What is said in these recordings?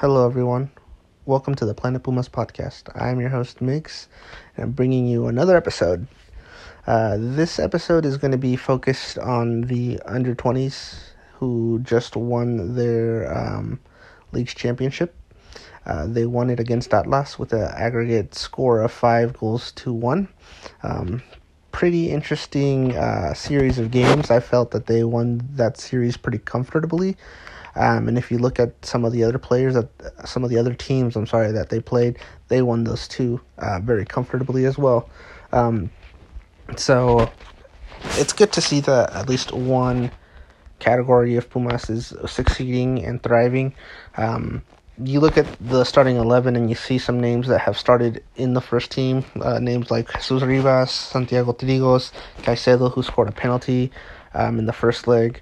Hello, everyone. Welcome to the Planet Pumas podcast. I'm your host, Mix, and I'm bringing you another episode. Uh, this episode is going to be focused on the under 20s who just won their um, league's championship. Uh, they won it against Atlas with an aggregate score of five goals to one. Um, pretty interesting uh, series of games. I felt that they won that series pretty comfortably. Um, and if you look at some of the other players, that some of the other teams, I'm sorry that they played, they won those two uh, very comfortably as well. Um, so it's good to see that at least one category of Pumas is succeeding and thriving. Um, you look at the starting 11 and you see some names that have started in the first team. Uh, names like Jesus Rivas, Santiago Trigos, Caicedo, who scored a penalty um, in the first leg.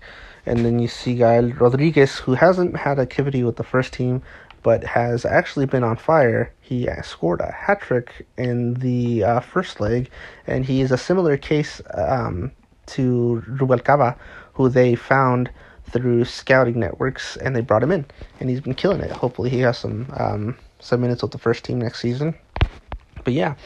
And then you see Gael Rodriguez, who hasn't had activity with the first team, but has actually been on fire. He scored a hat trick in the uh, first leg, and he is a similar case um, to Ruvalcaba, who they found through scouting networks, and they brought him in, and he's been killing it. Hopefully, he has some um, some minutes with the first team next season. But yeah,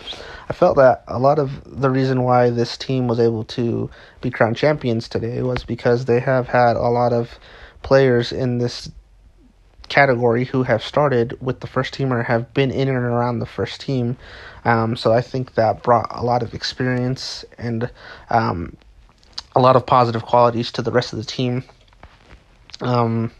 I felt that a lot of the reason why this team was able to be crowned champions today was because they have had a lot of players in this category who have started with the first team or have been in and around the first team. Um, so I think that brought a lot of experience and um, a lot of positive qualities to the rest of the team. Um,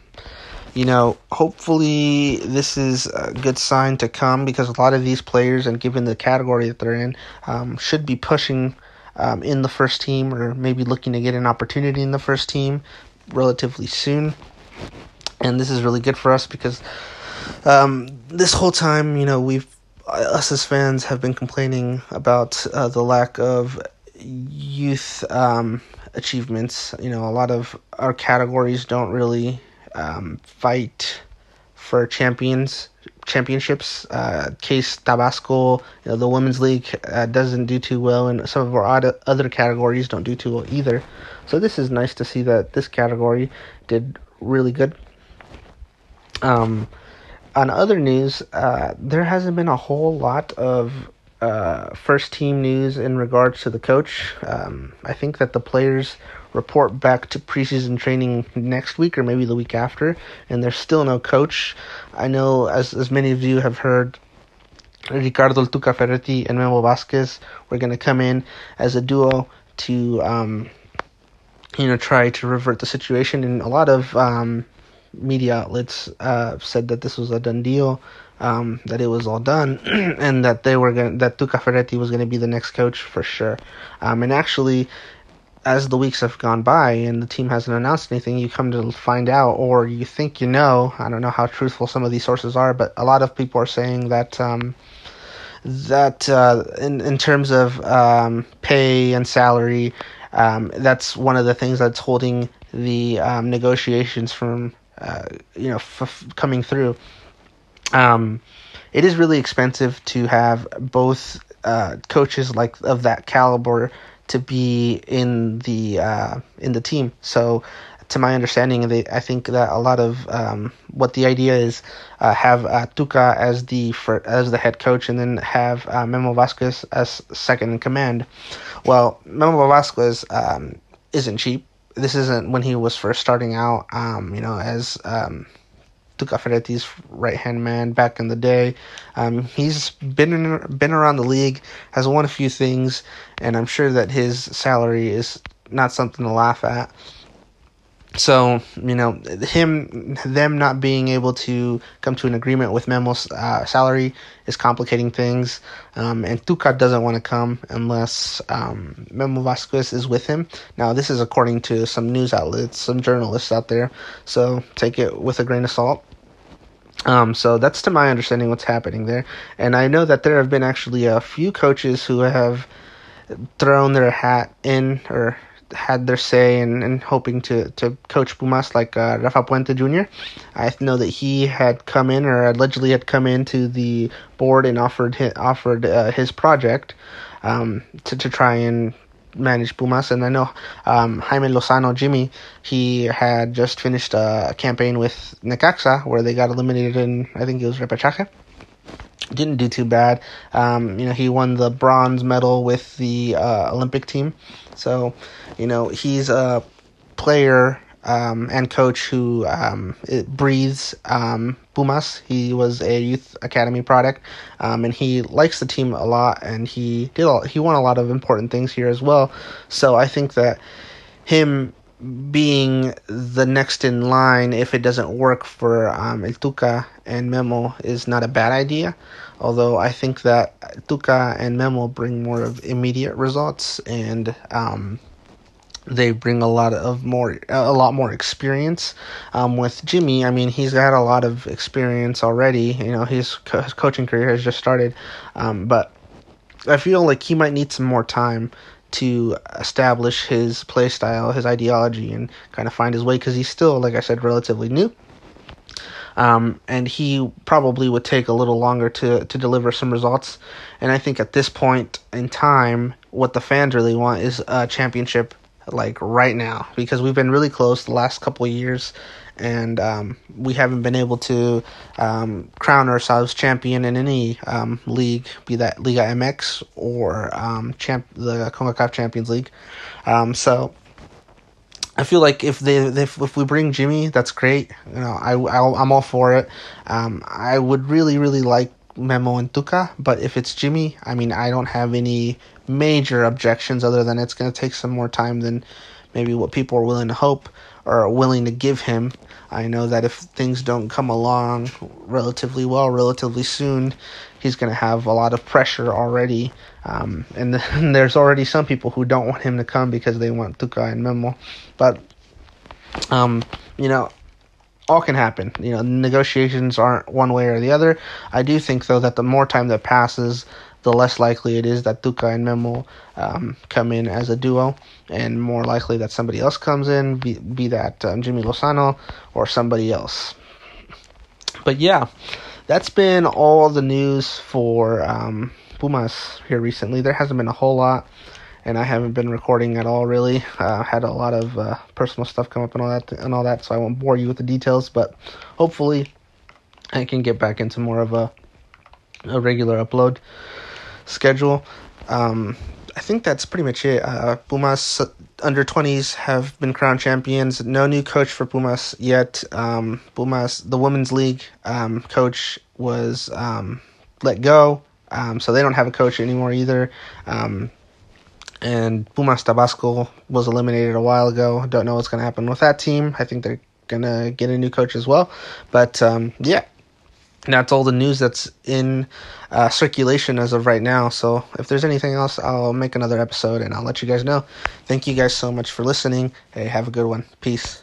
you know, hopefully this is a good sign to come because a lot of these players, and given the category that they're in, um, should be pushing um, in the first team or maybe looking to get an opportunity in the first team relatively soon. And this is really good for us because um, this whole time, you know, we've us as fans have been complaining about uh, the lack of youth um, achievements. You know, a lot of our categories don't really um, fight for champions championships. Uh, case Tabasco, you know, the women's league uh, doesn't do too well, and some of our other categories don't do too well either. So this is nice to see that this category did really good. Um, on other news, uh, there hasn't been a whole lot of uh, first team news in regards to the coach. Um, I think that the players report back to preseason training next week or maybe the week after, and there's still no coach. I know, as as many of you have heard, Ricardo Tuca Ferretti and Memo Vasquez were going to come in as a duo to, um, you know, try to revert the situation. And a lot of um, media outlets uh, said that this was a done deal, um, that it was all done, and that they were going that Tuca Ferretti was going to be the next coach for sure. Um, and actually, as the weeks have gone by and the team hasn't announced anything, you come to find out, or you think you know. I don't know how truthful some of these sources are, but a lot of people are saying that um, that uh, in in terms of um, pay and salary, um, that's one of the things that's holding the um, negotiations from uh, you know f- coming through. Um, it is really expensive to have both uh, coaches like of that caliber to be in the uh, in the team. So, to my understanding, they I think that a lot of um, what the idea is uh, have uh, Tuca as the for, as the head coach, and then have uh, Memo Vasquez as second in command. Well, Memo Vasquez um, isn't cheap. This isn't when he was first starting out. Um, you know, as um, Tuca Ferretti's right hand man back in the day. Um, he's been in, been around the league, has won a few things, and I'm sure that his salary is not something to laugh at. So you know him, them not being able to come to an agreement with Memo's uh, salary is complicating things, um, and Tuca doesn't want to come unless um, Memo Vasquez is with him. Now this is according to some news outlets, some journalists out there, so take it with a grain of salt. Um, so that's to my understanding what's happening there. And I know that there have been actually a few coaches who have thrown their hat in or had their say in, in hoping to, to coach Pumas, like uh, Rafa Puente Jr. I know that he had come in or allegedly had come into the board and offered his, offered uh, his project um, to, to try and manage Pumas, and I know um, Jaime Lozano, Jimmy, he had just finished a campaign with Necaxa where they got eliminated in I think it was repechaje. Didn't do too bad. Um, you know, he won the bronze medal with the uh, Olympic team, so you know he's a player um, and coach who um, breathes um, Pumas. He was a youth academy product, um, and he likes the team a lot. And he did all, he won a lot of important things here as well. So I think that him being the next in line, if it doesn't work for um, El Tuca and Memo, is not a bad idea. Although I think that Tuca and Memo bring more of immediate results and um, they bring a lot of more a lot more experience um, with Jimmy. I mean, he's got a lot of experience already. You know, his, co- his coaching career has just started, um, but I feel like he might need some more time to establish his play style, his ideology, and kind of find his way because he's still, like I said, relatively new. Um, and he probably would take a little longer to to deliver some results. And I think at this point in time, what the fans really want is a championship like right now because we've been really close the last couple of years and um, we haven't been able to um, crown ourselves champion in any um, league, be that Liga MX or um, champ the CONCACAF Champions League. Um, so I feel like if they if, if we bring Jimmy, that's great. You know, I i am all for it. Um, I would really really like Memo and Tuca, but if it's Jimmy, I mean, I don't have any major objections other than it's going to take some more time than maybe what people are willing to hope or willing to give him. I know that if things don't come along relatively well, relatively soon, he's going to have a lot of pressure already. Um, and, the, and, there's already some people who don't want him to come because they want Tuca and Memo. But, um, you know, all can happen. You know, negotiations aren't one way or the other. I do think, though, that the more time that passes, the less likely it is that Tuca and Memo um, come in as a duo, and more likely that somebody else comes in, be, be that um, Jimmy Lozano or somebody else. But yeah, that's been all the news for um, Pumas here recently. There hasn't been a whole lot, and I haven't been recording at all really. Uh, had a lot of uh, personal stuff come up and all that and all that, so I won't bore you with the details. But hopefully, I can get back into more of a a regular upload schedule. Um, I think that's pretty much it. Uh, Pumas under 20s have been crowned champions. No new coach for Pumas yet. Um, Pumas, the women's league um, coach, was um, let go, um, so they don't have a coach anymore either. Um, and Pumas Tabasco was eliminated a while ago. Don't know what's going to happen with that team. I think they're going to get a new coach as well. But um, yeah, that's all the news that's in uh, circulation as of right now. So if there's anything else, I'll make another episode and I'll let you guys know. Thank you guys so much for listening. Hey, have a good one. Peace.